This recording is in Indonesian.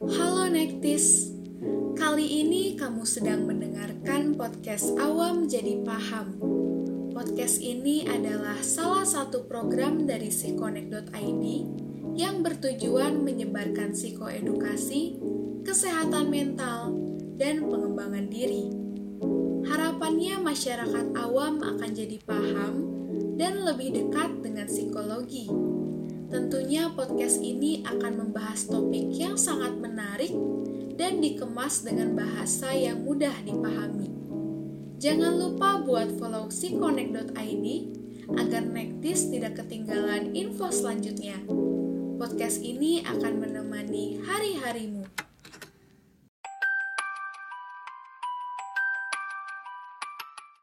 Halo Nektis, kali ini kamu sedang mendengarkan podcast Awam Jadi Paham. Podcast ini adalah salah satu program dari psikonek.id yang bertujuan menyebarkan psikoedukasi, kesehatan mental, dan pengembangan diri. Harapannya masyarakat awam akan jadi paham dan lebih dekat dengan psikologi Tentunya podcast ini akan membahas topik yang sangat menarik dan dikemas dengan bahasa yang mudah dipahami. Jangan lupa buat follow psikonek.id agar Nektis tidak ketinggalan info selanjutnya. Podcast ini akan menemani hari-harimu.